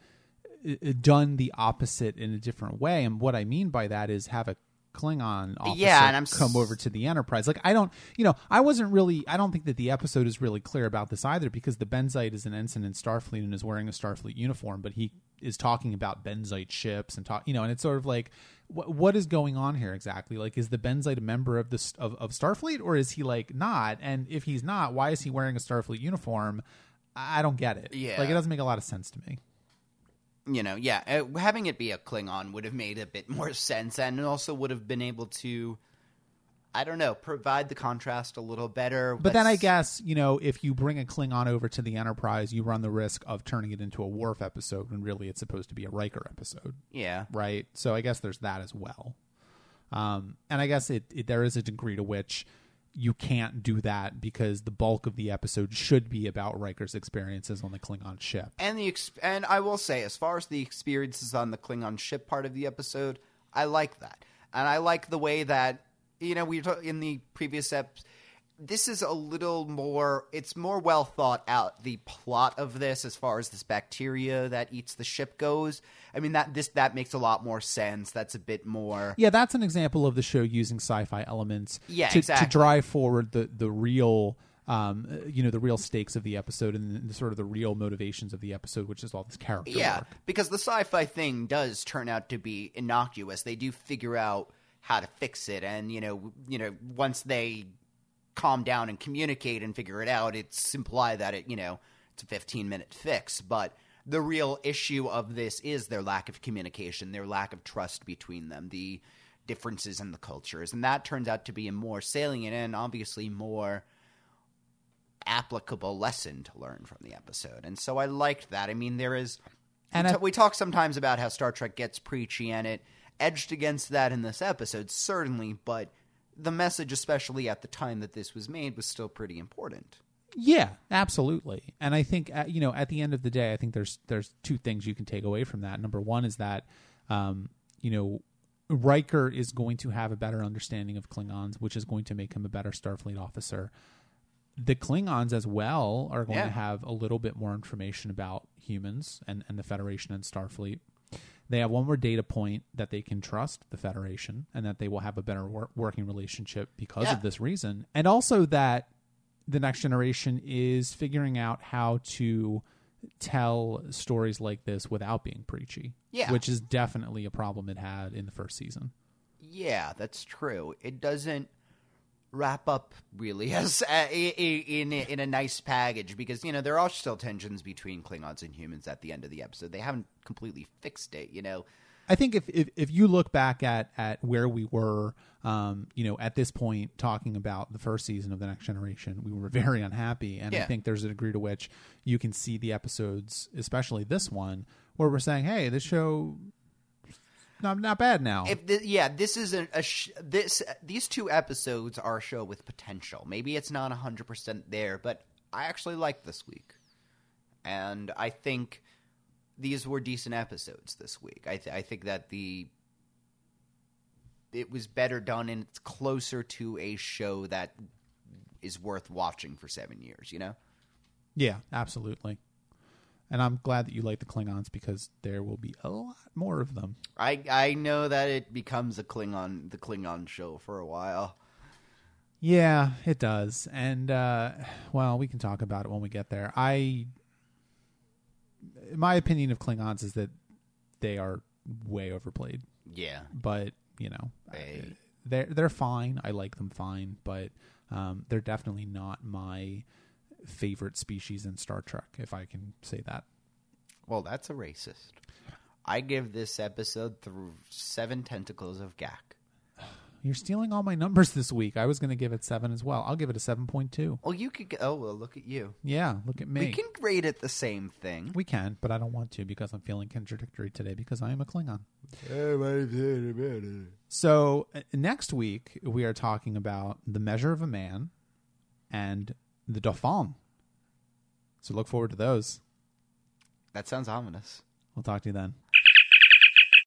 uh, done the opposite in a different way. And what I mean by that is have a Klingon officer Yeah, and I'm s- come over to the Enterprise. Like, I don't, you know, I wasn't really. I don't think that the episode is really clear about this either, because the Benzite is an ensign in Starfleet and is wearing a Starfleet uniform, but he is talking about Benzite ships and talk, you know, and it's sort of like. What, what is going on here exactly? Like, is the Benzite a member of this of, of Starfleet, or is he like not? And if he's not, why is he wearing a Starfleet uniform? I I don't get it. Yeah. like it doesn't make a lot of sense to me. You know, yeah, uh, having it be a Klingon would have made a bit <laughs> more sense, and also would have been able to. I don't know, provide the contrast a little better. But then I guess, you know, if you bring a Klingon over to the Enterprise, you run the risk of turning it into a Worf episode when really it's supposed to be a Riker episode, yeah, right? So I guess there's that as well. Um, and I guess it, it there is a degree to which you can't do that because the bulk of the episode should be about Riker's experiences on the Klingon ship. and the ex- and I will say, as far as the experiences on the Klingon ship part of the episode, I like that, and I like the way that you know we talk in the previous ep. This is a little more. It's more well thought out. The plot of this, as far as this bacteria that eats the ship goes, I mean that this that makes a lot more sense. That's a bit more. Yeah, that's an example of the show using sci-fi elements Yeah, to, exactly. to drive forward the the real um, you know the real stakes of the episode and the, sort of the real motivations of the episode, which is all this character Yeah, work. because the sci-fi thing does turn out to be innocuous. They do figure out how to fix it, and you know, you know, once they calm down and communicate and figure it out, it's implied that it, you know, it's a fifteen minute fix. But the real issue of this is their lack of communication, their lack of trust between them, the differences in the cultures, and that turns out to be a more salient and obviously more applicable lesson to learn from the episode. And so I liked that. I mean, there is And we, I- we talk sometimes about how Star Trek gets preachy, and it edged against that in this episode, certainly. But the message, especially at the time that this was made, was still pretty important. Yeah, absolutely. And I think uh, you know at the end of the day, I think there's there's two things you can take away from that. Number one is that um, you know Riker is going to have a better understanding of Klingons, which is going to make him a better Starfleet officer. The Klingons as well are going Yeah. to have a little bit more information about humans and, and the Federation and Starfleet. They have one more data point that they can trust the Federation and that they will have a better wor- working relationship because Yeah. of this reason. And also that the next generation is figuring out how to tell stories like this without being preachy. Yeah. Which is definitely a problem it had in the first season. Yeah, that's true. It doesn't wrap up really <laughs> as uh, i- i- in in a nice package because you know there are still tensions between Klingons and humans at the end of the episode. They haven't completely fixed it. You know, I think if, if if you look back at at where we were, um, you know, at this point talking about the first season of the Next Generation, we were very unhappy, and I think there's a degree to which you can see the episodes, especially this one, where we're saying, "Hey, this show." Not, not bad now. if the, yeah, this is a, a sh- this these two episodes are a show with potential. Maybe it's not hundred percent there, but I actually like this week, and I think these were decent episodes this week. I th- I think that the it was better done and it's closer to a show that is worth watching for seven years. You know. Yeah, absolutely. And I'm glad that you like the Klingons because there will be a lot more of them. I I know that it becomes a Klingon the Klingon show for a while. Yeah, it does. And uh well, we can talk about it when we get there. I my opinion of Klingons is that they are way overplayed. Yeah. But, you know, They- they're they're fine. I like them fine, but um they're definitely not my favorite species in Star Trek, if I can say that. Well, that's a racist. I give this episode through seven tentacles of Gagh. You're stealing all my numbers this week. I was going to give it 7 as well. I'll give it a 7.2. Well, you could. Go, oh, well, look at you. Yeah, look at me. We can rate it the same thing. We can, but I don't want to because I'm feeling contradictory today because I am a Klingon. So uh, next week we are talking about the measure of a man and the Dauphin. So look forward to those. That sounds ominous. We'll talk to you then.